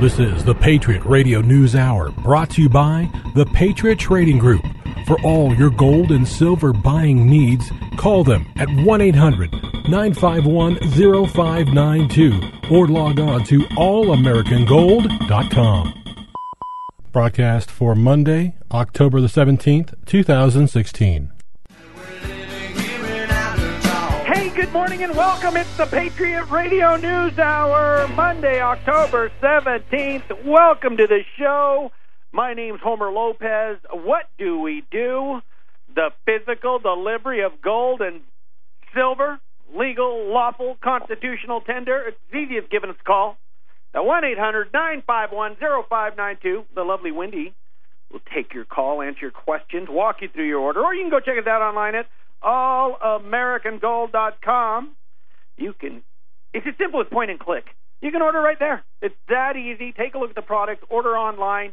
This is the Patriot Radio News Hour brought to you by the Patriot Trading Group. For all your gold and silver buying needs, call them at 1 800 951 0592 or log on to allamericangold.com. Broadcast for Monday, October the 17th, 2016. Good morning and welcome. It's the Patriot Radio News Hour, Monday, October 17th. Welcome to the show. My name's Homer Lopez. What do we do? The physical delivery of gold and silver, legal, lawful, constitutional tender. It's easy as giving us a call. At 1 800 951 0592. The lovely Wendy will take your call, answer your questions, walk you through your order, or you can go check it out online at allamericangold.com. You can, it's as simple as point and click. You can order right there. It's that easy. Take a look at the product, order online.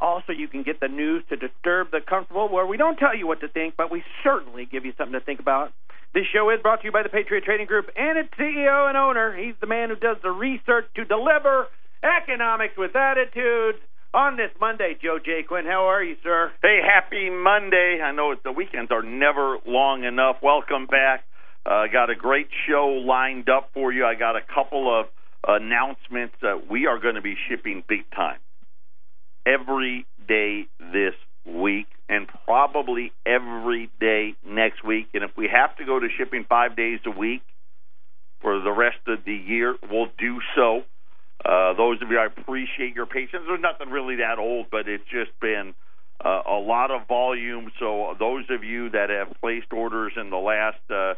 Also, you can get the news to disturb the comfortable, where we don't tell you what to think, but we certainly give you something to think about. This show is brought to you by the Patriot Trading Group and its CEO and owner. He's the man who does the research to deliver economics with attitude. On this Monday, Joe Jaquin, how are you, sir? Hey, happy Monday. I know the weekends are never long enough. Welcome back. I uh, got a great show lined up for you. I got a couple of announcements that we are going to be shipping big time every day this week and probably every day next week. And if we have to go to shipping five days a week for the rest of the year, we'll do so. Uh, those of you, I appreciate your patience. There's nothing really that old, but it's just been uh, a lot of volume. So those of you that have placed orders in the last uh,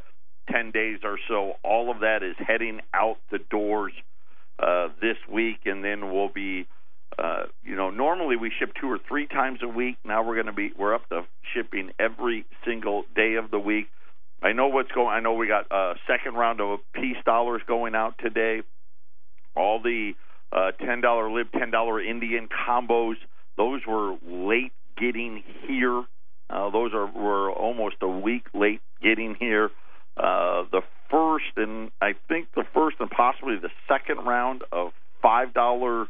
10 days or so, all of that is heading out the doors uh, this week, and then we'll be uh, you know, normally we ship two or three times a week. Now we're going to be we're up to shipping every single day of the week. I know what's going. I know we got a second round of peace dollars going out today. All the uh, ten dollar lib, ten dollar Indian combos. Those were late getting here. Uh, those are were almost a week late getting here. Uh, the first and I think the first and possibly the second round of five dollar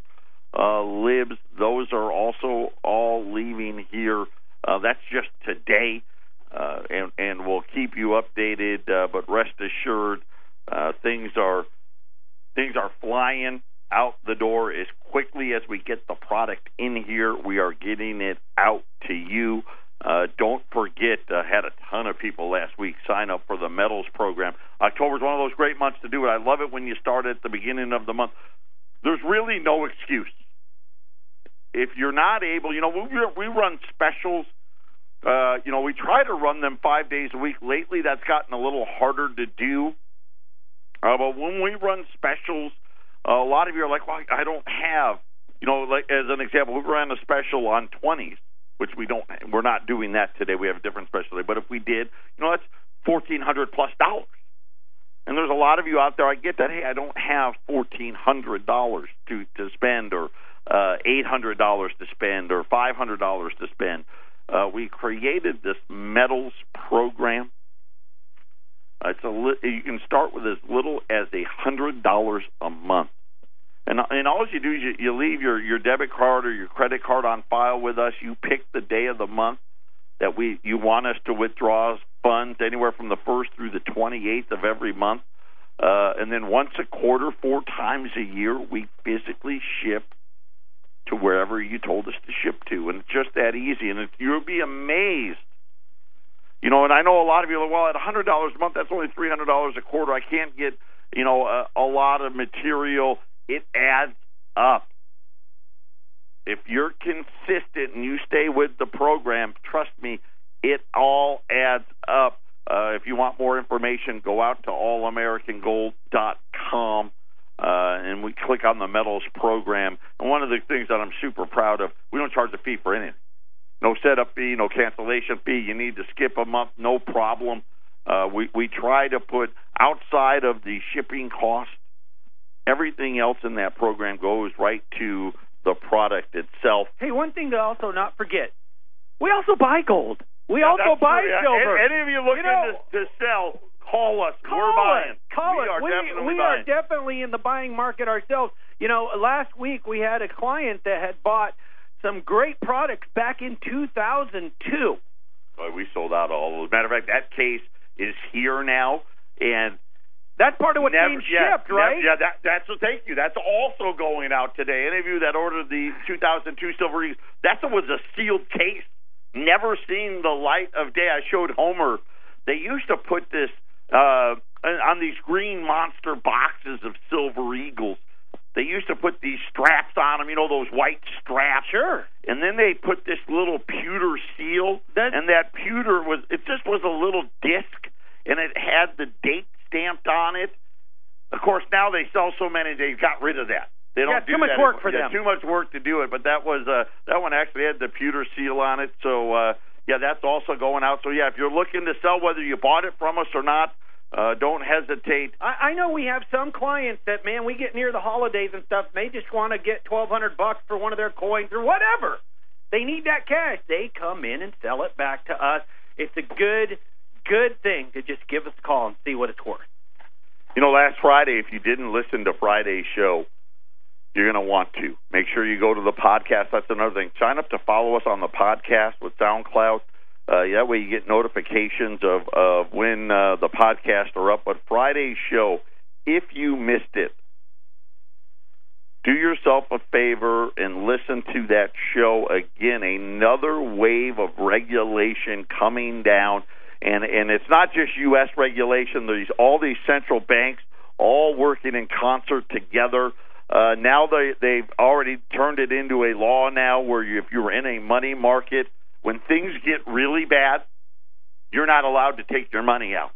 uh, libs. Those are also all leaving here. Uh, that's just today, uh, and and we'll keep you updated. Uh, but rest assured, uh, things are things are flying out the door as quickly as we get the product in here. We are getting it out to you. Uh, don't forget, uh, had a ton of people last week sign up for the metals program. October is one of those great months to do it. I love it when you start at the beginning of the month. There's really no excuse if you're not able, you know, we we run specials. Uh, you know, we try to run them five days a week. Lately, that's gotten a little harder to do. Uh, but when we run specials, a lot of you are like, "Well, I don't have." You know, like as an example, we ran a special on twenties, which we don't. We're not doing that today. We have a different special day. But if we did, you know, that's fourteen hundred plus dollars. And there's a lot of you out there. I get that. Hey, I don't have fourteen hundred dollars to to spend, or uh, $800 to spend or $500 to spend. Uh, we created this metals program. It's a li- you can start with as little as a hundred dollars a month, and and all you do is you, you leave your your debit card or your credit card on file with us. You pick the day of the month that we you want us to withdraw funds anywhere from the first through the 28th of every month. Uh, and then once a quarter, four times a year, we physically ship to wherever you told us to ship to, and it's just that easy. And it, you'll be amazed. You know, and I know a lot of you are well, at hundred dollars a month, that's only three hundred dollars a quarter. I can't get, you know, a, a lot of material. It adds up. If you're consistent and you stay with the program, trust me, it all adds up. Uh, if you want more information, go out to allamericangold.com uh, and we click on the metals program. And one of the things that I'm super proud of, we don't charge a fee for anything. No setup fee, no cancellation fee. You need to skip a month, no problem. Uh, we we try to put outside of the shipping cost, everything else in that program goes right to the product itself. Hey, one thing to also not forget: we also buy gold. We Yeah, also buy true. silver. Any, any of you looking You know- to, to sell, Call us. Call We're us. buying. Call we us. Are we definitely we buying. are definitely in the buying market ourselves. You know, last week we had a client that had bought some great products back in 2002. Boy, we sold out all those. Matter of fact, that case is here now, and That's part of what's never, being yeah, shipped, never- right? yeah, that, that's what. Thank you. That's also going out today. Any of you that ordered the 2002 Silver Eagle, that was a sealed case, never seen the light of day. I showed Homer. They used to put this uh, on these green monster boxes of Silver Eagles. They used to put these straps on them, you know, those white straps. Sure. And then they put this little pewter seal, That- and that pewter was it just was a little disc, and it had the date stamped on it. Of course, now they sell so many, they got rid of that. They don't Yeah, do too much that work anymore. for Yeah, them. Too much work to do it, but that was uh, that one actually had the pewter seal on it. So uh, yeah, that's also going out. So yeah, if you're looking to sell, whether you bought it from us or not, uh, don't hesitate. I, I know we have some clients that man, we get near the holidays and stuff, and they just want to get twelve hundred bucks for one of their coins or whatever. They need that cash. They come in and sell it back to us. It's a good, good thing to just give us a call and see what it's worth. You know, last Friday, if you didn't listen to Friday's show, you're going to want to. Make sure you go to the podcast. That's another thing. Sign up to follow us on the podcast with SoundCloud. Uh, that way you get notifications of, of when uh, the podcasts are up. But Friday's show, if you missed it, do yourself a favor and listen to that show again. Another wave of regulation coming down, and and it's not just U.S. regulation. There's all these central banks all working in concert together. Uh, now they they've already turned it into a law now where you, if you're in a money market, when things get really bad, you're not allowed to take your money out.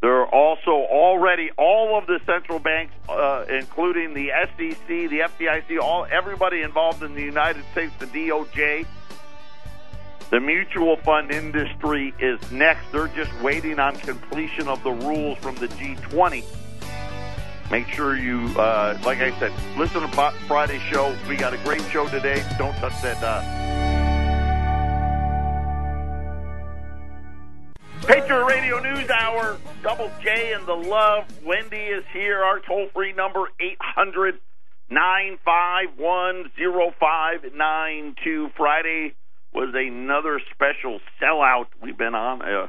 There are also already all of the central banks, uh, including the SEC, the FDIC, all everybody involved in the United States, the DOJ. The mutual fund industry is next. They're just waiting on completion of the rules from the G20. Make sure you, uh, like I said, listen to Fri- Friday's show. We got a great show today. Don't touch that dot. Patriot Radio News Hour, Double J and the Love. Wendy is here. Our toll free number, 800 951 0592. Friday was another special sellout. We've been on uh,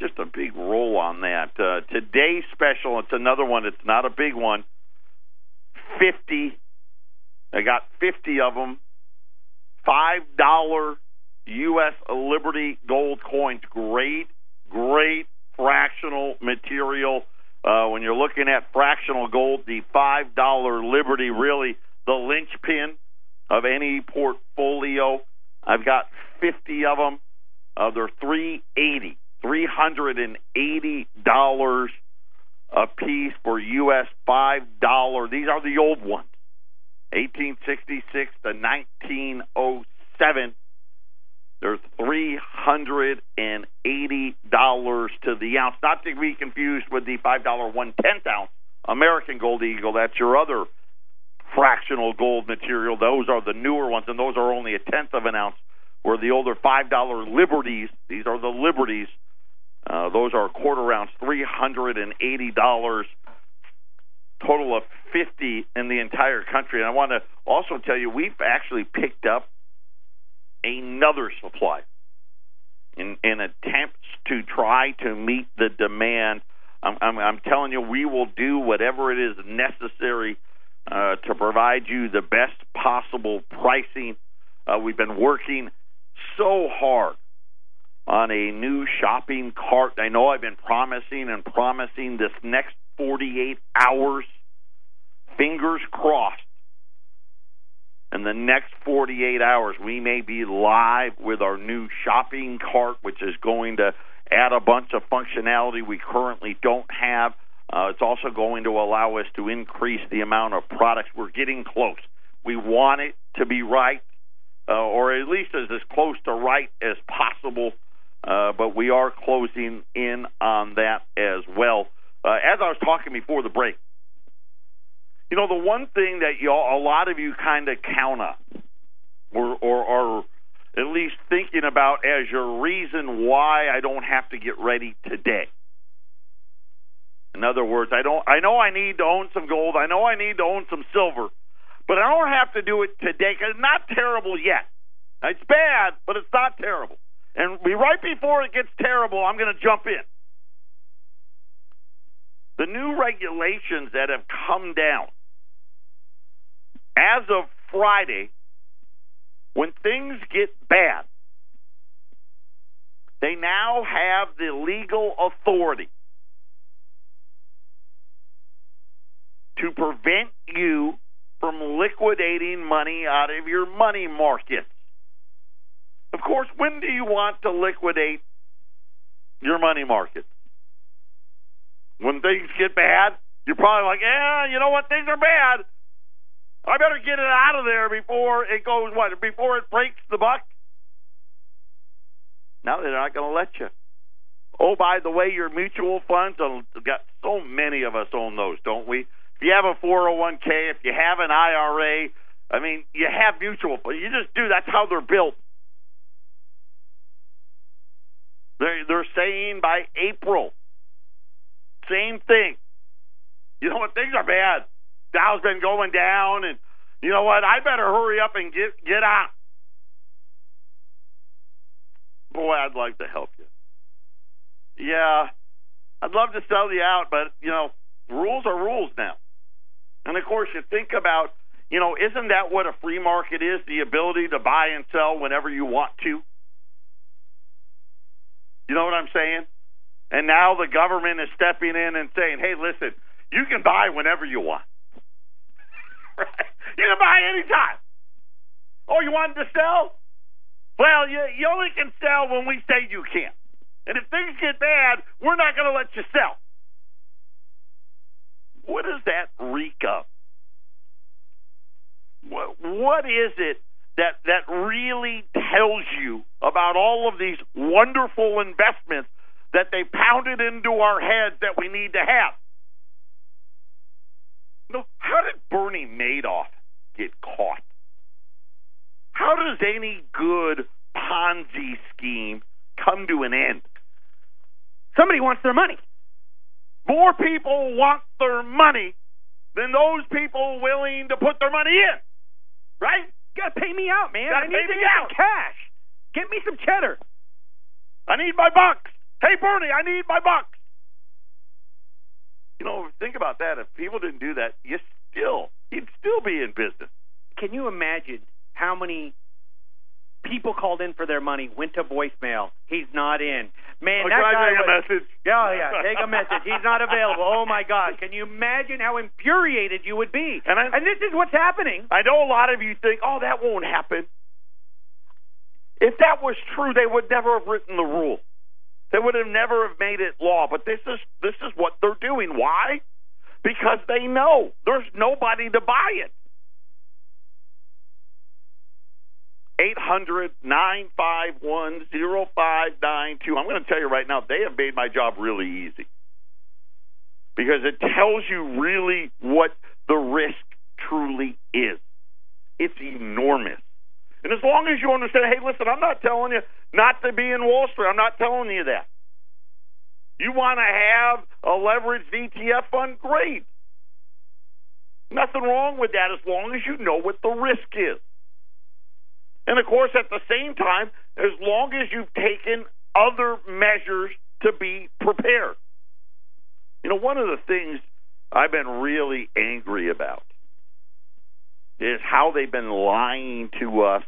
just a big roll on that. Uh, today's special, it's another one. It's not a big one. 50. I got 50 of them. $5 U.S. Liberty gold coins. Great, great fractional material. Uh, when you're looking at fractional gold, the $5 Liberty really the linchpin of any portfolio. I've got 50 of them. Uh, they're 380 $380 a piece for U.S. $5. These are the old ones. 1866 to 1907. They're three hundred and eighty dollars to the ounce. Not to be confused with the five dollar one tenth ounce American Gold Eagle. That's your other fractional gold material. Those are the newer ones, and those are only a tenth of an ounce. Where the older five dollar Liberties, these are the Liberties. Uh, those are quarter ounce, three hundred and eighty dollars. Total of fifty in the entire country. And I want to also tell you, we've actually picked up another supply in, in attempts to try to meet the demand. I'm, I'm, I'm telling you, we will do whatever it is necessary uh, to provide you the best possible pricing. Uh, we've been working so hard on a new shopping cart. I know I've been promising and promising this next 48 hours. Fingers crossed in the next 48 hours, we may be live with our new shopping cart, which is going to add a bunch of functionality we currently don't have. Uh, it's also going to allow us to increase the amount of products. We're getting close. We want it to be right, uh, or at least as, as close to right as possible, uh, but we are closing in on that as well. Uh, as I was talking before the break, you know, the one thing that you a lot of you kind of count on, or, or or at least thinking about as your reason why I don't have to get ready today. In other words, I don't. I know I need to own some gold. I know I need to own some silver, but I don't have to do it today because it's not terrible yet. It's bad, but it's not terrible. And right before it gets terrible, I'm going to jump in. The new regulations that have come down as of Friday, when things get bad, they now have the legal authority to prevent you from liquidating money out of your money markets. Of course, when do you want to liquidate your money market? When things get bad, you're probably like, yeah, you know what, things are bad. I better get it out of there before it goes what? Before it breaks the buck. Now they're not going to let you. Oh, by the way, your mutual funds, got so many of us own those, don't we? If you have a 401k, if you have an IRA, I mean, you have mutual funds. You just do. That's how they're built. They're, they're saying by April, same thing. You know what? Things are bad. Dow's been going down, and you know what? I better hurry up and get get out. Boy, I'd like to help you. Yeah, I'd love to sell you out, but you know, rules are rules now. And of course, you think about, you know, isn't that what a free market is? The ability to buy and sell whenever you want to. You know what I'm saying? And now the government is stepping in and saying, hey, listen, you can buy whenever you want. Right? You can buy anytime. Oh, you wanted to sell? Well, you, you only can sell when we say you can. And if things get bad, we're not going to let you sell. What does that reek of? What, what is it that that really tells you about all of these wonderful investments that they pounded into our heads that we need to have? No, how did Bernie Madoff get caught? How does any good Ponzi scheme come to an end? Somebody wants their money. More people want their money than those people willing to put their money in. Right? You gotta pay me out, man. Gotta I need to get out. some cash. Get me some cheddar. I need my bucks. Hey, Bernie, I need my bucks. You know, think about that. If people didn't do that, you still, you'd still be in business. Can you imagine how many people called in for their money, went to voicemail? He's not in. Man, Oh, that guy take a message? Yeah, yeah. Take a message. He's not available. Oh my God! Can you imagine how infuriated you would be? And I- and this is what's happening. I know a lot of you think, oh, that won't happen. If that was true, they would never have written the rule. They would have never have made it law. But this is this is what they're doing. Why? Because they know there's nobody to buy it. Eight hundred nine five one zero five nine two. I'm going to tell you right now, they have made my job really easy because it tells you really what the risk truly is. It's enormous. And as long as you understand, hey, listen, I'm not telling you not to be in Wall Street. I'm not telling you that. You want to have a leveraged ETF fund? Great. Nothing wrong with that as long as you know what the risk is. And of course, at the same time, as long as you've taken other measures to be prepared. You know, one of the things I've been really angry about is how they've been lying to us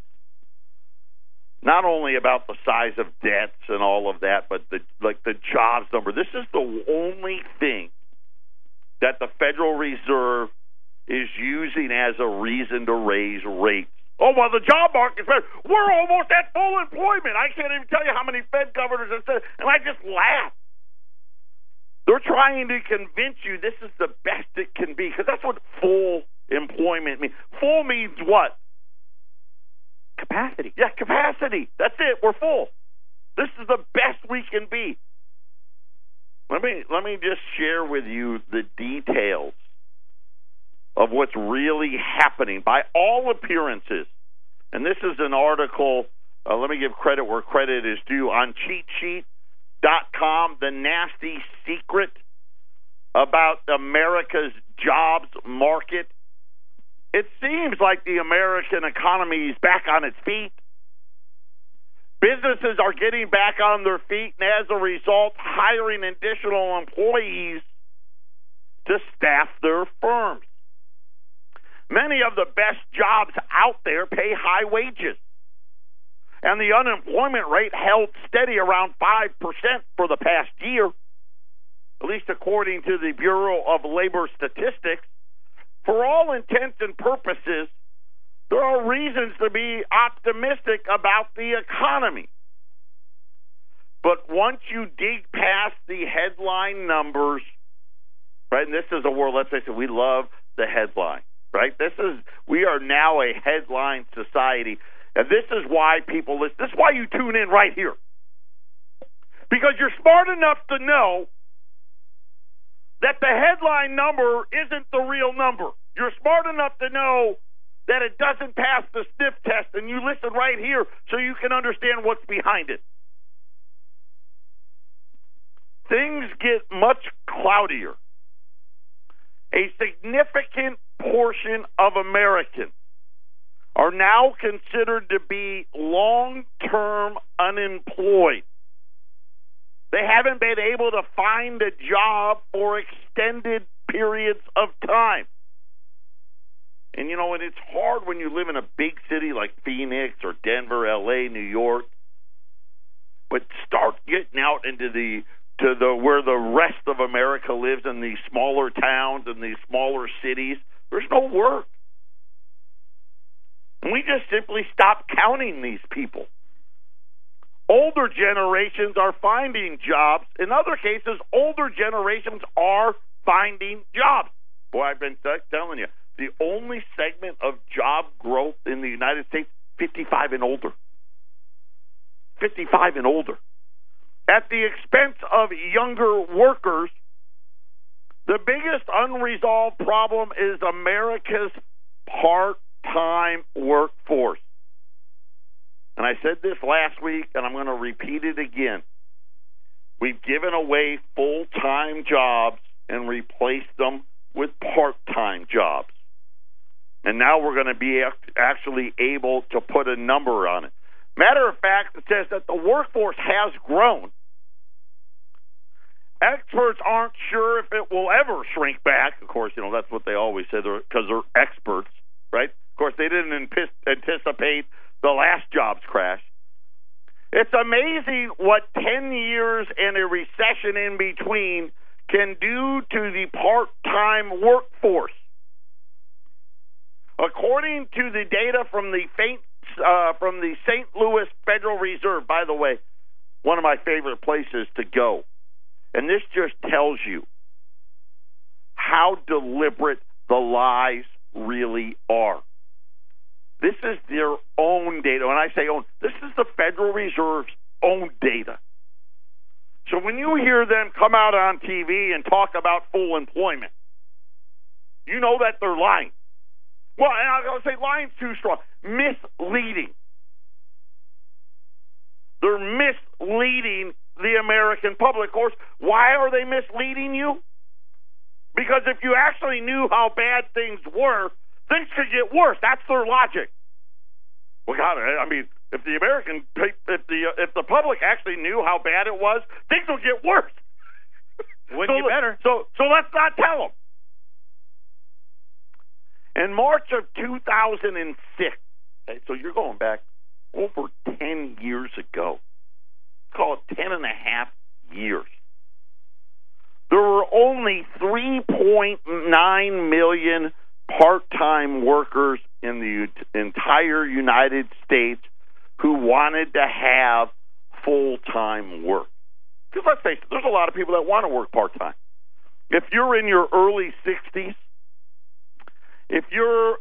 not only about the size of debts and all of that, but the like the jobs number. This is the only thing that the Federal Reserve is using as a reason to raise rates. Oh well, the job market's better. We're almost at full employment. I can't even tell you how many Fed governors have said, and I just laugh. They're trying to convince you this is the best it can be because that's what full employment means. Full means what? Capacity. Yeah, capacity. That's it. We're full. This is the best we can be. Let me let me just share with you the details of what's really happening by all appearances. And this is an article. Uh, let me give credit where credit is due on CheatSheet.com. The nasty secret about America's jobs market. It seems like the American economy is back on its feet. Businesses are getting back on their feet, and as a result, hiring additional employees to staff their firms. Many of the best jobs out there pay high wages. And the unemployment rate held steady around 5% for the past year, at least according to the Bureau of Labor Statistics. For all intents and purposes, there are reasons to be optimistic about the economy. But once you dig past the headline numbers, right, and this is a world, let's face it, we love the headline, right? This is, we are now a headline society. And this is why people listen. This is why you tune in right here. Because you're smart enough to know that the headline number isn't the real number. You're smart enough to know that it doesn't pass the sniff test, and you listen right here so you can understand what's behind it. Things get much cloudier. A significant portion of Americans are now considered to be long term unemployed. They haven't been able to find a job for extended periods of time. And you know, and it's hard when you live in a big city like Phoenix or Denver, LA, New York. But start getting out into the to the where the rest of America lives in these smaller towns and these smaller cities. There's no work. And we just simply stop counting these people. Older generations are finding jobs. In other cases, older generations are finding jobs. Boy, I've been t- telling you, the only segment of job growth in the United States 55 and older. 55 and older. At the expense of younger workers, the biggest unresolved problem is America's part time workforce. And I said this last week, and I'm going to repeat it again. We've given away full time jobs and replaced them with part time jobs. And now we're going to be actually able to put a number on it. Matter of fact, it says that the workforce has grown. Experts aren't sure if it will ever shrink back. Of course, you know that's what they always say because they're, they're experts, right? Of course, they didn't anticipate the last jobs crash. It's amazing what 10 years and a recession in between can do to the part time workforce. According to the data from the uh, from the St. Louis Federal Reserve, by the way, one of my favorite places to go, and this just tells you how deliberate the lies really are. This is their own data. When I say own, this is the Federal Reserve's own data. So when you hear them come out on TV and talk about full employment, you know that they're lying. Well, and I will say lying's too strong. Misleading. They're misleading the American public. Of course, why are they misleading you? Because if you actually knew how bad things were, things could get worse. That's their logic. Well, God, I mean, if the American, if the uh, if the public actually knew how bad it was, things would get worse. Wouldn't so, better? So, so let's not tell them. In March of 2006, okay, so you're going back over 10 years ago, call it 10 and a half years. There were only 3.9 million part time workers in the entire United States who wanted to have full time work. Because let's face it, there's a lot of people that want to work part time. If you're in your early 60s, if you're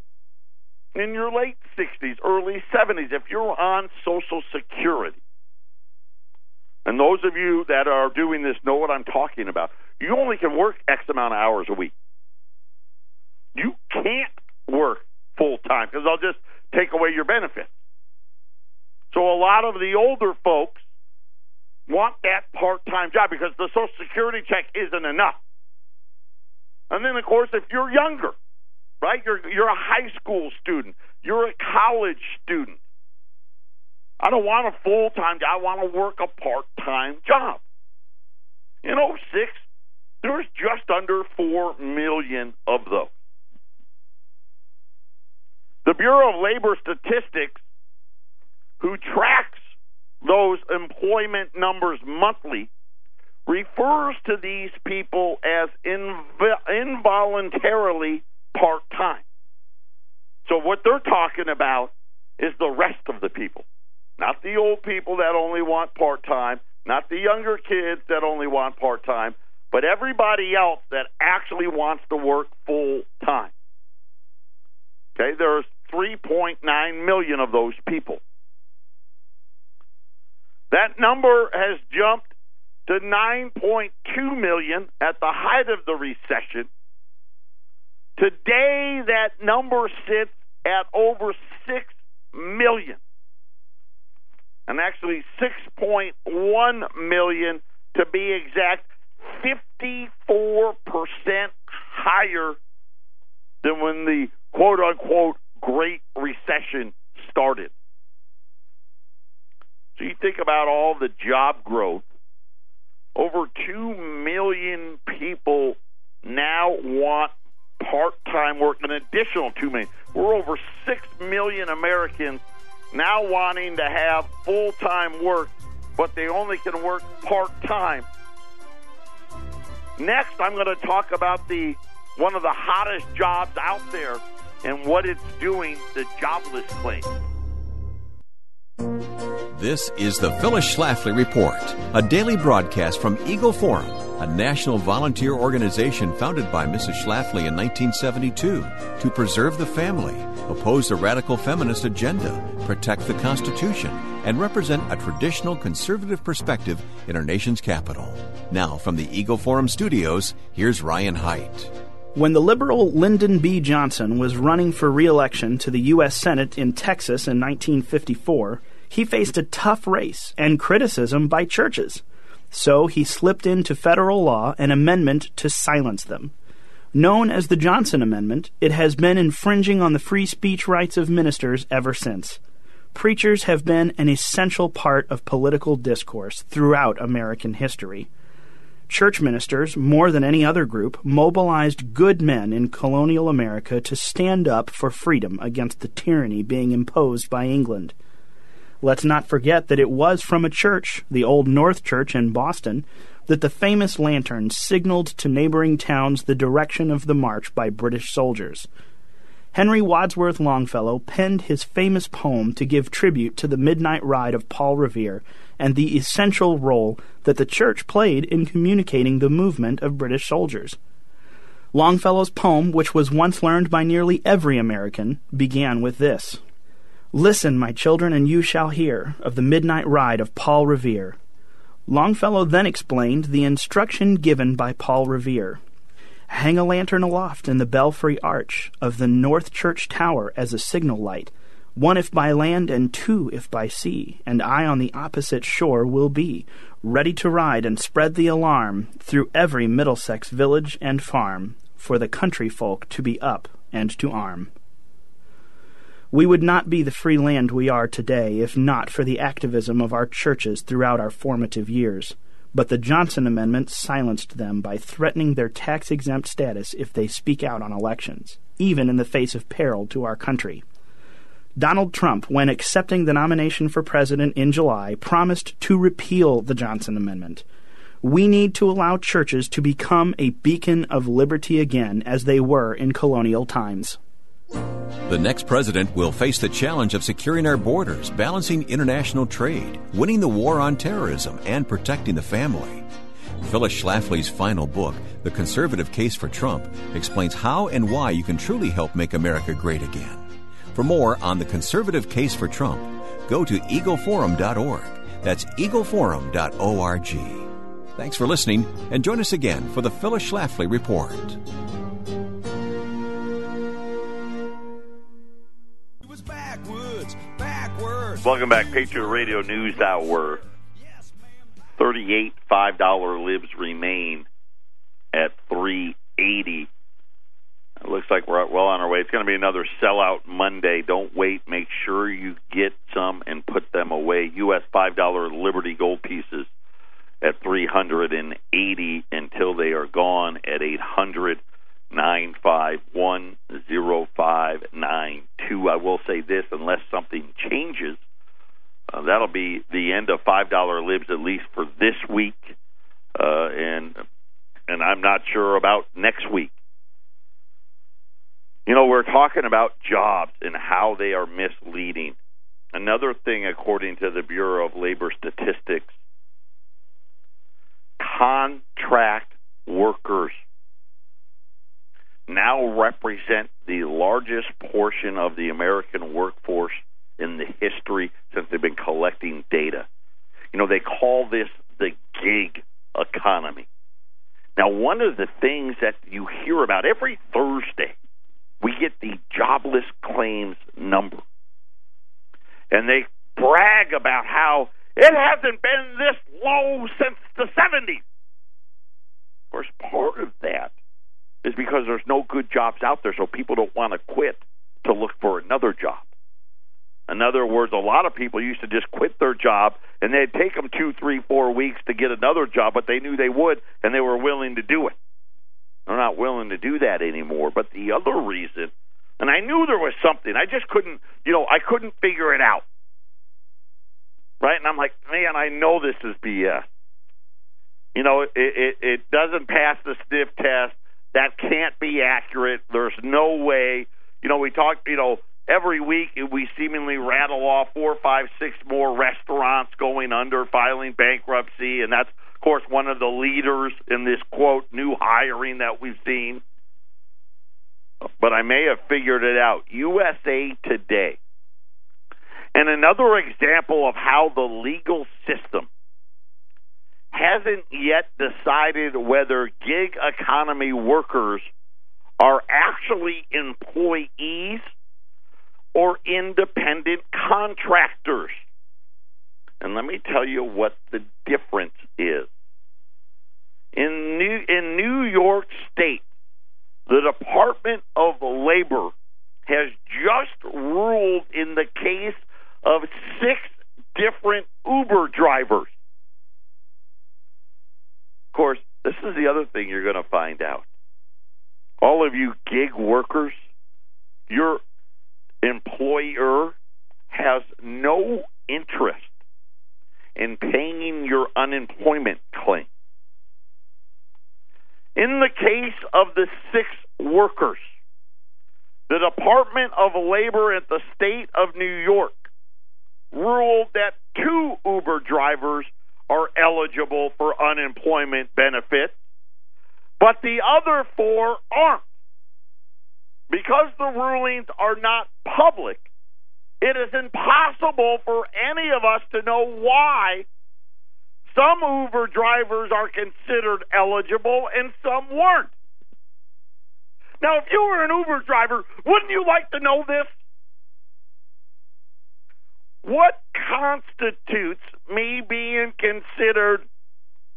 in your late 60s, early 70s, if you're on Social Security, and those of you that are doing this know what I'm talking about, you only can work X amount of hours a week. You can't work full time because they'll just take away your benefits. So a lot of the older folks want that part time job because the Social Security check isn't enough. And then, of course, if you're younger, right, you're you're a high school student, you're a college student. I don't want a full time. Job. I want to work a part time job. In 06, there was just under four million of those. The Bureau of Labor Statistics, who tracks those employment numbers monthly, refers to these people as inv- involuntarily part time. So, what they're talking about is the rest of the people, not the old people that only want part time, not the younger kids that only want part time, but everybody else that actually wants to work full time. Okay, there's 3.9 million of those people. That number has jumped to 9.2 million at the height of the recession. Today, that number sits at over 6 million. And actually, 6.1 million to be exact, 54% higher than when the quote unquote Great Recession started. So you think about all the job growth. Over 2 million people now want part time work, an additional 2 million. We're over 6 million Americans now wanting to have full time work, but they only can work part time. Next, I'm going to talk about the one of the hottest jobs out there and what it's doing, the jobless claim. This is the Phyllis Schlafly Report, a daily broadcast from Eagle Forum, a national volunteer organization founded by Mrs. Schlafly in 1972 to preserve the family, oppose the radical feminist agenda, protect the Constitution, and represent a traditional conservative perspective in our nation's capital. Now, from the Eagle Forum studios, here's Ryan Haidt. When the liberal Lyndon B. Johnson was running for re-election to the U.S. Senate in Texas in 1954, he faced a tough race and criticism by churches. So he slipped into federal law an amendment to silence them. Known as the Johnson Amendment, it has been infringing on the free speech rights of ministers ever since. Preachers have been an essential part of political discourse throughout American history. Church ministers, more than any other group, mobilized good men in colonial America to stand up for freedom against the tyranny being imposed by England. Let's not forget that it was from a church, the Old North Church in Boston, that the famous lantern signaled to neighboring towns the direction of the march by British soldiers. Henry Wadsworth Longfellow penned his famous poem to give tribute to the midnight ride of Paul Revere and the essential role that the church played in communicating the movement of British soldiers. Longfellow's poem, which was once learned by nearly every American, began with this Listen, my children, and you shall hear of the midnight ride of Paul Revere. Longfellow then explained the instruction given by Paul Revere. Hang a lantern aloft in the belfry arch of the North Church Tower as a signal light one if by land and two if by sea, and I on the opposite shore will be, ready to ride and spread the alarm through every Middlesex village and farm, for the country folk to be up and to arm. We would not be the free land we are today if not for the activism of our churches throughout our formative years. But the Johnson Amendment silenced them by threatening their tax exempt status if they speak out on elections, even in the face of peril to our country. Donald Trump, when accepting the nomination for president in July, promised to repeal the Johnson Amendment. We need to allow churches to become a beacon of liberty again as they were in colonial times. The next president will face the challenge of securing our borders, balancing international trade, winning the war on terrorism, and protecting the family. Phyllis Schlafly's final book, The Conservative Case for Trump, explains how and why you can truly help make America great again. For more on the conservative case for Trump, go to eagleforum.org. That's eagleforum.org. Thanks for listening, and join us again for the Phyllis Schlafly Report. Welcome back, Patriot Radio News Hour. 38 $5 libs remain at 380 It looks like we're well on our way. It's going to be another sellout Monday. Don't wait. Make sure you get some and put them away. U.S. $5 Liberty gold pieces at 380 until they are gone at 800 951 0592. I will say this unless something changes, uh, that'll be the end of $5 libs at least for this week. Uh, and and I'm not sure about next week. You know, we're talking about jobs and how they are misleading. Another thing, according to the Bureau of Labor Statistics, contract workers now represent the largest portion of the American workforce in the history since they've been collecting data. You know, they call this the gig economy. Now, one of the things that you hear about every Thursday, we get the jobless claims number. And they brag about how it hasn't been this low since the 70s. Of course, part of that is because there's no good jobs out there, so people don't want to quit to look for another job. In other words, a lot of people used to just quit their job and they'd take them two, three, four weeks to get another job, but they knew they would and they were willing to do it. Willing to do that anymore. But the other reason, and I knew there was something, I just couldn't, you know, I couldn't figure it out. Right? And I'm like, man, I know this is BS. You know, it, it, it doesn't pass the sniff test. That can't be accurate. There's no way. You know, we talk, you know, every week we seemingly rattle off four, five, six more restaurants going under, filing bankruptcy, and that's course one of the leaders in this quote new hiring that we've seen. But I may have figured it out. USA Today. And another example of how the legal system hasn't yet decided whether gig economy workers are actually employees or independent contractors. And let me tell you what the difference is. In New, in New York State, the Department of Labor has just ruled in the case of six different Uber drivers of course, this is the other thing you're going to find out. All of you gig workers, your employer has no interest in paying your unemployment claim. In the case of the six workers, the Department of Labor at the state of New York ruled that two Uber drivers are eligible for unemployment benefits, but the other four aren't. Because the rulings are not public, it is impossible for any of us to know why some Uber drivers are considered eligible and some weren't. Now, if you were an Uber driver, wouldn't you like to know this? What constitutes me being considered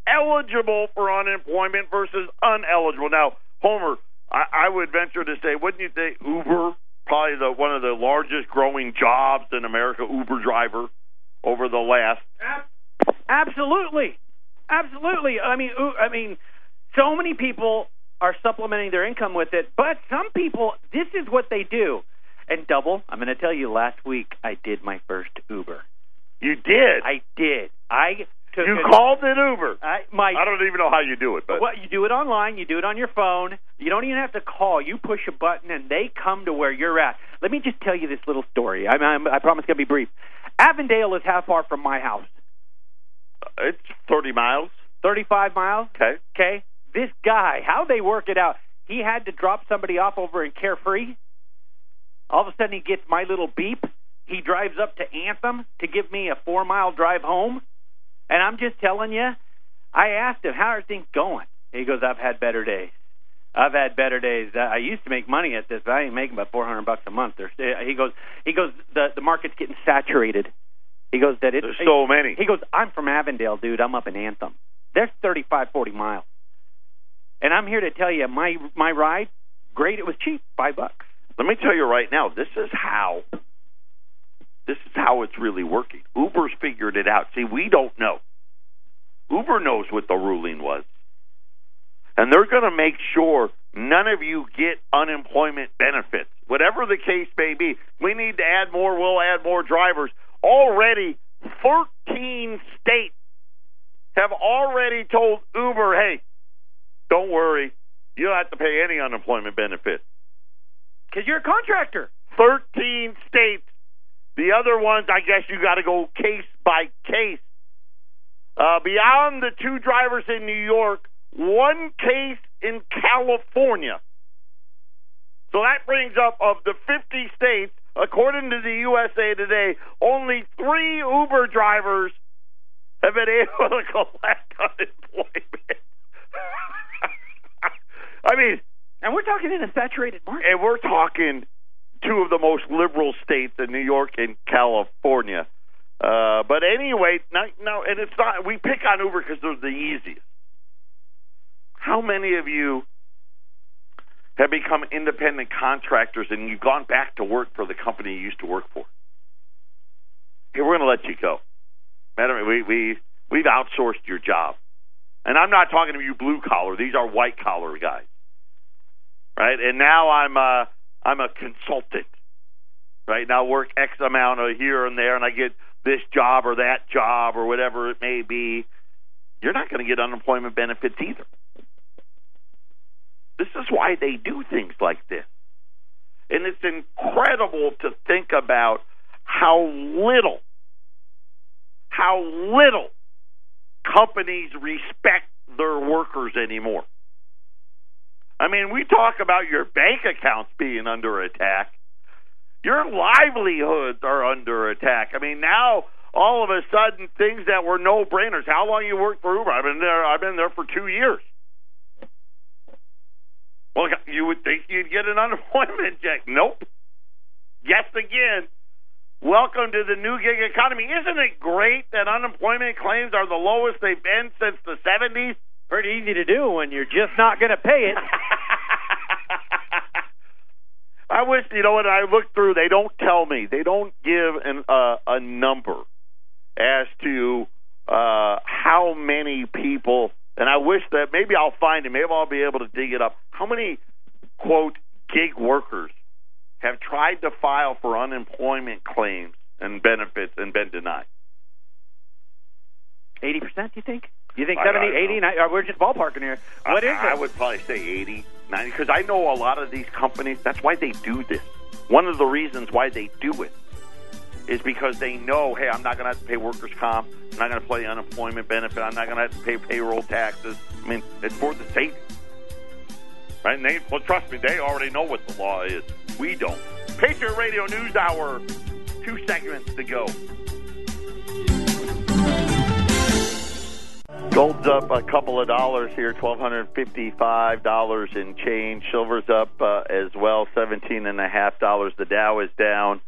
eligible for unemployment versus uneligible? Now, Homer, I, I would venture to say, wouldn't you say Uber, probably the one of the largest growing jobs in America, Uber driver, over the last? Absolutely, absolutely. Absolutely. I mean, I mean, so many people are supplementing their income with it, but some people, this is what they do. And double, I'm going to tell you, last week I did my first Uber. You did? I did. I took You it, called it Uber. I, my, I don't even know how you do it, but well, you do it online. You do it on your phone. You don't even have to call. You push a button, and they come to where you're at. Let me just tell you this little story. I, I'm, I promise it's going to be brief. Avondale is how far from my house? It's 30 miles. 35 miles. Okay. Okay. This guy, how they work it out, he had to drop somebody off over in Carefree. All of a sudden, he gets my little beep. He drives up to Anthem to give me a four mile drive home. And I'm just telling you, I asked him, How are things going? He goes, I've had better days. I've had better days. I used to make money at this, but I ain't making about four hundred bucks a month. There's, uh, he goes, he goes, the the market's getting saturated. He goes that it's There's so many. He goes, I'm from Avondale, dude. I'm up in Anthem. There's thirty five, forty miles, and I'm here to tell you, my my ride great. It was cheap, five bucks. Let me tell you right now, this is how this is how it's really working. Uber's figured it out. See, we don't know. Uber knows what the ruling was. And they're going to make sure none of you get unemployment benefits. Whatever the case may be, we need to add more, we'll add more drivers. Already, 13 states have already told Uber, hey, don't worry, you don't have to pay any unemployment benefits. Because you're a contractor. 13 states. The other ones, I guess you got to go case by case. Uh, beyond the two drivers in New York, one case in California. So that brings up of the 50 states, according to the USA Today, only three Uber drivers have been able to collect unemployment. I mean, and we're talking in a saturated market. And we're talking two of the most liberal states in New York and California. Uh, but anyway, no, no, and it's not. We pick on Uber because they're the easiest. How many of you have become independent contractors and you've gone back to work for the company you used to work for? Here, we're going to let you go. Madam, we we we've outsourced your job, and I'm not talking to you blue collar. These are white collar guys, right? And now I'm uh, I'm a consultant, right? Now work X amount of here and there, and I get this job or that job or whatever it may be. You're not going to get unemployment benefits either. This is why they do things like this. And it's incredible to think about how little, how little companies respect their workers anymore. I mean, we talk about your bank accounts being under attack. Your livelihoods are under attack. I mean, now all of a sudden things that were no brainers. How long you worked for Uber? I've been there. I've been there for two years. Well, you would think you'd get an unemployment check. Nope. Yes, again. Welcome to the new gig economy. Isn't it great that unemployment claims are the lowest they've been since the 70s? Pretty easy to do when you're just not going to pay it. I wish you know what I looked through. They don't tell me. They don't give an, uh, a number as to uh, how many people and I wish that maybe I'll find it. Maybe I'll be able to dig it up. How many quote gig workers have tried to file for unemployment claims and benefits and been denied? Eighty percent, do you think? You think 70, 80, 90, uh, we're just ballparking here. What I, is it? I would probably say 80, 90, because I know a lot of these companies, that's why they do this. One of the reasons why they do it is because they know, hey, I'm not going to have to pay workers' comp. I'm not going to pay unemployment benefit. I'm not going to have to pay payroll taxes. I mean, it's for the state. Right? And they, well, trust me, they already know what the law is. We don't. Patriot Radio News Hour, two segments to go. Gold's up a couple of dollars here, twelve hundred fifty-five dollars in change. Silver's up uh, as well, seventeen and a half dollars. The Dow is down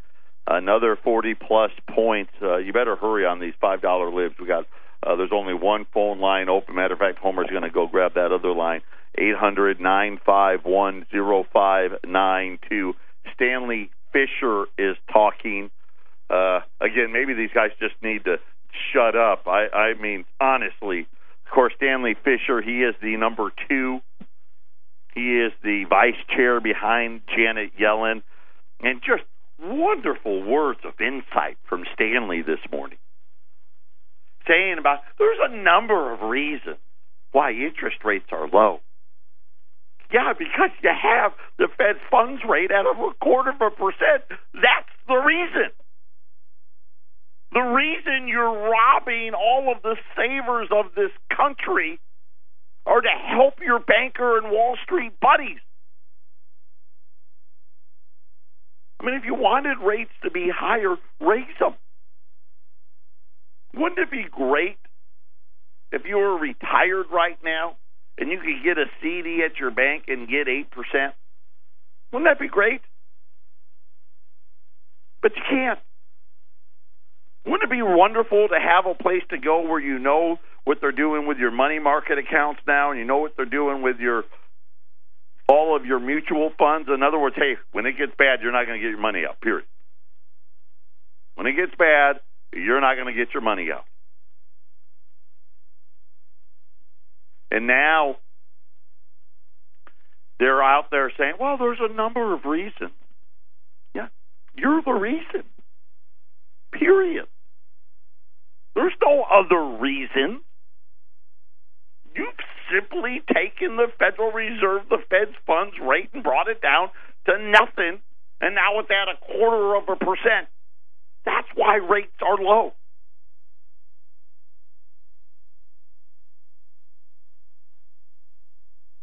another 40 plus points. Uh, you better hurry on these five dollar libs. We got uh, there's only one phone line open. Matter of fact, Homer's going to go grab that other line. Eight hundred nine five one zero five nine two. Stanley Fischer is talking. Uh, again, maybe these guys just need to shut up. I, I mean, honestly, of course, Stanley Fischer, he is the number two. He is the vice chair behind Janet Yellen. And just wonderful words of insight from Stanley this morning, saying about there's a number of reasons why interest rates are low. Yeah, because you have the Fed funds rate at a quarter of a percent. That's the reason. The reason you're robbing all of the savers of this country are to help your banker and Wall Street buddies. I mean, if you wanted rates to be higher, raise them. Wouldn't it be great if you were retired right now and you could get a CD at your bank and get 8%? Wouldn't that be great? But you can't. Wouldn't it be wonderful to have a place to go where you know what they're doing with your money market accounts now and you know what they're doing with your all of your mutual funds. In other words, hey, when it gets bad, you're not going to get your money out, period. When it gets bad, you're not going to get your money out. And now they're out there saying, well, there's a number of reasons. Yeah, you're the reason. Period. There's no other reason. You've simply taken the Federal Reserve, the Fed's funds rate, and brought it down to nothing, and now it's at a quarter of a percent. That's why rates are low.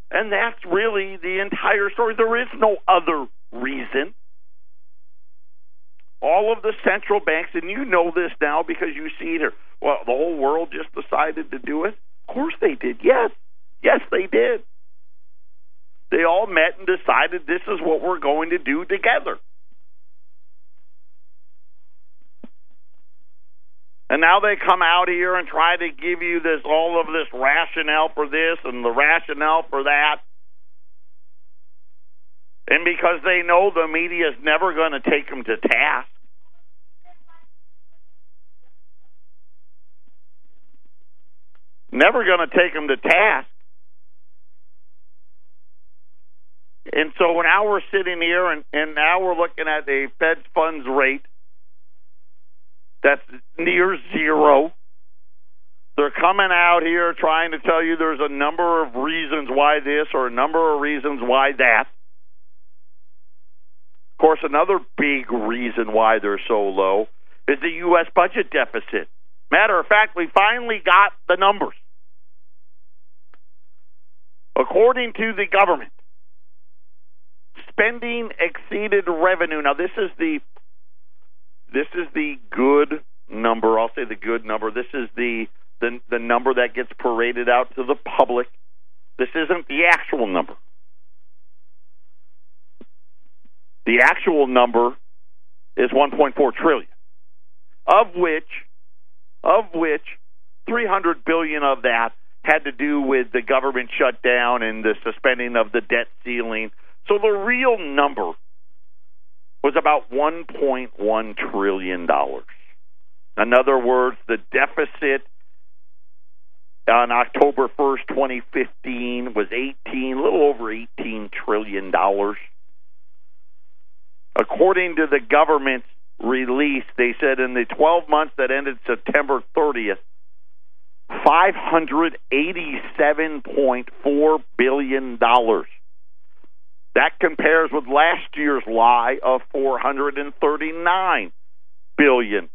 And that's really the entire story. There is no other reason. All of the central banks, and you know this now because you see it here. Well, the whole world just decided to do it. Of course they did. Yes. Yes, they did. They all met and decided this is what we're going to do together. And now they come out here and try to give you this all of this rationale for this and the rationale for that. And because they know the media is never going to take them to task. Never going to take them to task. And so now we're sitting here and, and now we're looking at a Fed funds rate that's near zero. They're coming out here trying to tell you there's a number of reasons why this or a number of reasons why that. Of course, another big reason why they're so low is the U.S. budget deficit. Matter of fact, we finally got the numbers. According to the government, spending exceeded revenue. Now, this is the this is the good number. I'll say the good number. This is the the, the number that gets paraded out to the public. This isn't the actual number. The actual number is 1.4 trillion, of which of which 300 billion of that had to do with the government shutdown and the suspending of the debt ceiling. So the real number was about 1.1 trillion dollars. In other words, the deficit on October 1st, 2015 was 18, a little over 18 trillion dollars. According to the government's release, they said in the 12 months that ended September 30th, $587.4 billion. That compares with last year's lie of $439 billion.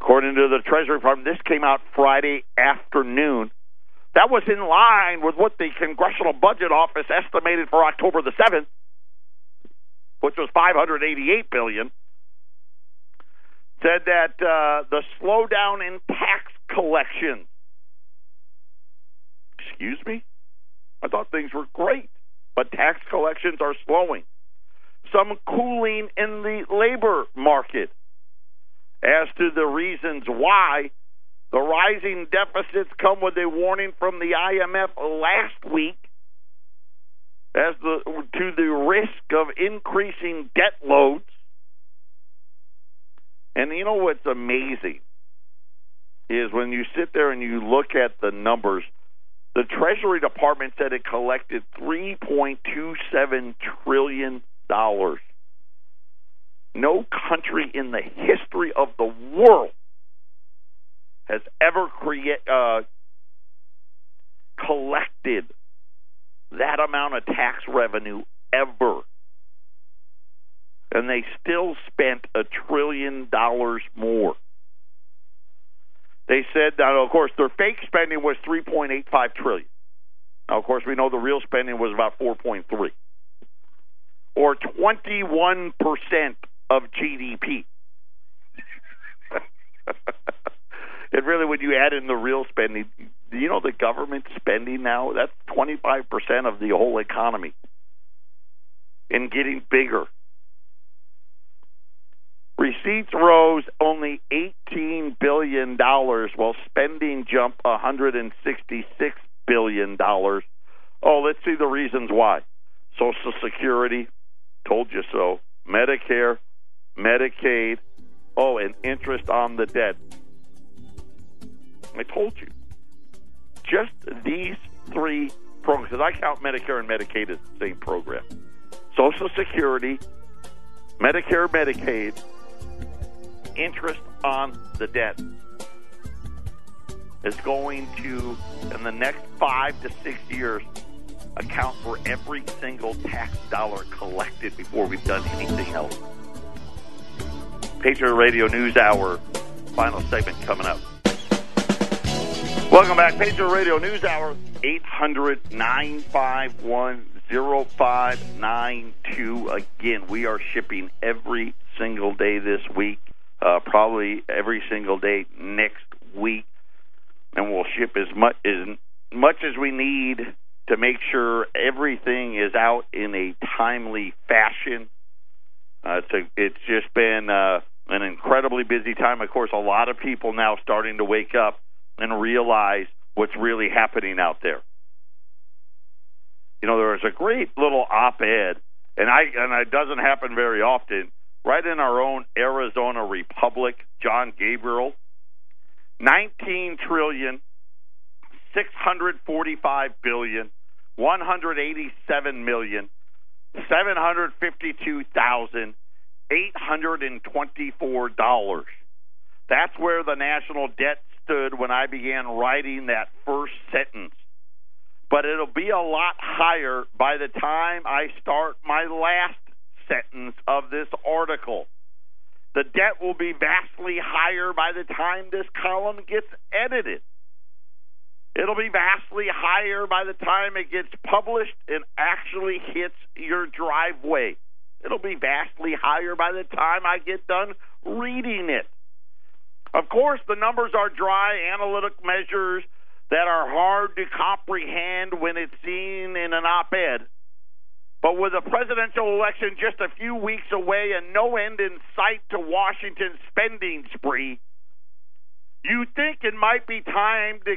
According to the Treasury Department, this came out Friday afternoon. That was in line with what the Congressional Budget Office estimated for October the 7th which was $588 billion. said that uh, the slowdown in tax collection. Excuse me? I thought things were great, but tax collections are slowing. Some cooling in the labor market. As to the reasons why, the rising deficits come with a warning from the IMF last week as the to the risk of increasing debt loads. And you know what's amazing is when you sit there and you look at the numbers, the Treasury Department said it collected $3.27 trillion. No country in the history of the world has ever create, uh, collected that amount of tax revenue ever. And they still spent a trillion dollars more. They said that, of course, their fake spending was 3.85 trillion. Now, of course, we know the real spending was about 4.3, or 21 percent of GDP. and really, when you add in the real spending, you know the government spending now? That's 25% of the whole economy and getting bigger. Receipts rose only $18 billion while spending jumped $166 billion. Oh, let's see the reasons why. Social Security, told you so. Medicare, Medicaid, oh, and interest on the debt. I told you. Just these three programs, because I count Medicare and Medicaid as the same program. Social Security, Medicare, Medicaid, interest on the debt is going to, in the next five to six years, account for every single tax dollar collected before we've done anything else. Patriot Radio News Hour, final segment coming up. Welcome back, Patriot Radio News Hour, 800 951 0592. Again, we are shipping every single day this week, uh, probably every single day next week, and we'll ship as much as much as we need to make sure everything is out in a timely fashion. Uh, it's, a, it's just been uh, an incredibly busy time. Of course, a lot of people now starting to wake up and realize what's really happening out there. You know, there was a great little op-ed, and I and it doesn't happen very often. Right in our own Arizona Republic, John Gabriel, nineteen trillion, six hundred forty-five billion, one hundred eighty-seven million, seven hundred fifty-two thousand, eight hundred and twenty-four dollars. That's where the national debt stood when I began writing that first sentence but it'll be a lot higher by the time I start my last sentence of this article. The debt will be vastly higher by the time this column gets edited. It'll be vastly higher by the time it gets published and actually hits your driveway. It'll be vastly higher by the time I get done reading it. Of course, the numbers are dry analytic measures that are hard to comprehend when it's seen in an op ed. But with a presidential election just a few weeks away and no end in sight to Washington's spending spree, you think it might be time to,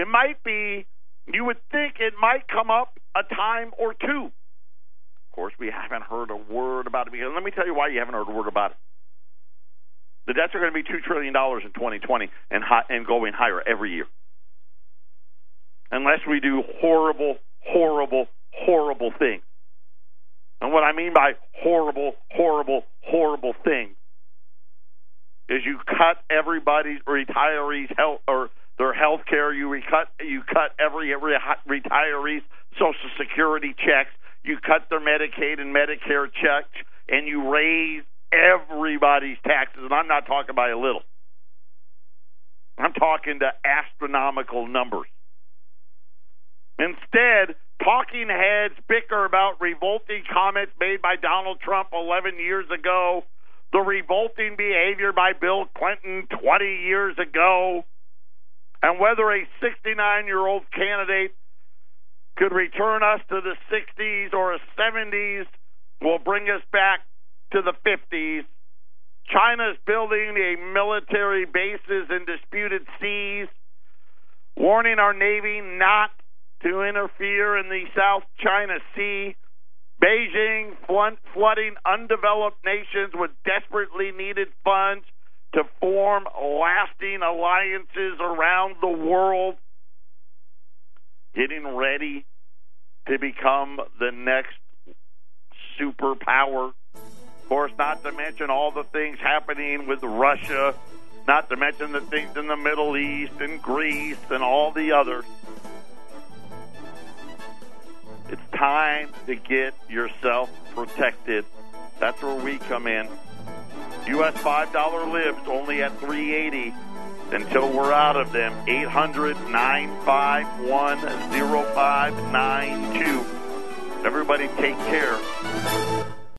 it might be, you would think it might come up a time or two. Of course, we haven't heard a word about it let me tell you why you haven't heard a word about it. The debts are going to be $2 trillion in 2020 and, high, and going higher every year unless we do horrible, horrible, horrible things. And what I mean by horrible, horrible, horrible things is you cut everybody's retirees' health or their health care. You cut you cut every, every retiree's Social Security checks. You cut their Medicaid and Medicare checks, and you raise everybody's taxes. And I'm not talking by a little. I'm talking to astronomical numbers. Instead, talking heads bicker about revolting comments made by Donald Trump 11 years ago, the revolting behavior by Bill Clinton 20 years ago, and whether a 69 year old candidate could return us to the 60s or a 70s will bring us back to the 50s. China's building a military bases in disputed seas, warning our Navy not to interfere in the South China Sea. Beijing flooding undeveloped nations with desperately needed funds to form lasting alliances around the world, getting ready to become the next superpower. Of course, not to mention all the things happening with Russia, not to mention the things in the Middle East and Greece and all the others. It's time to get yourself protected. That's where we come in. US $5 libs only at 380 until we're out of them. 800 951 0592. Everybody take care.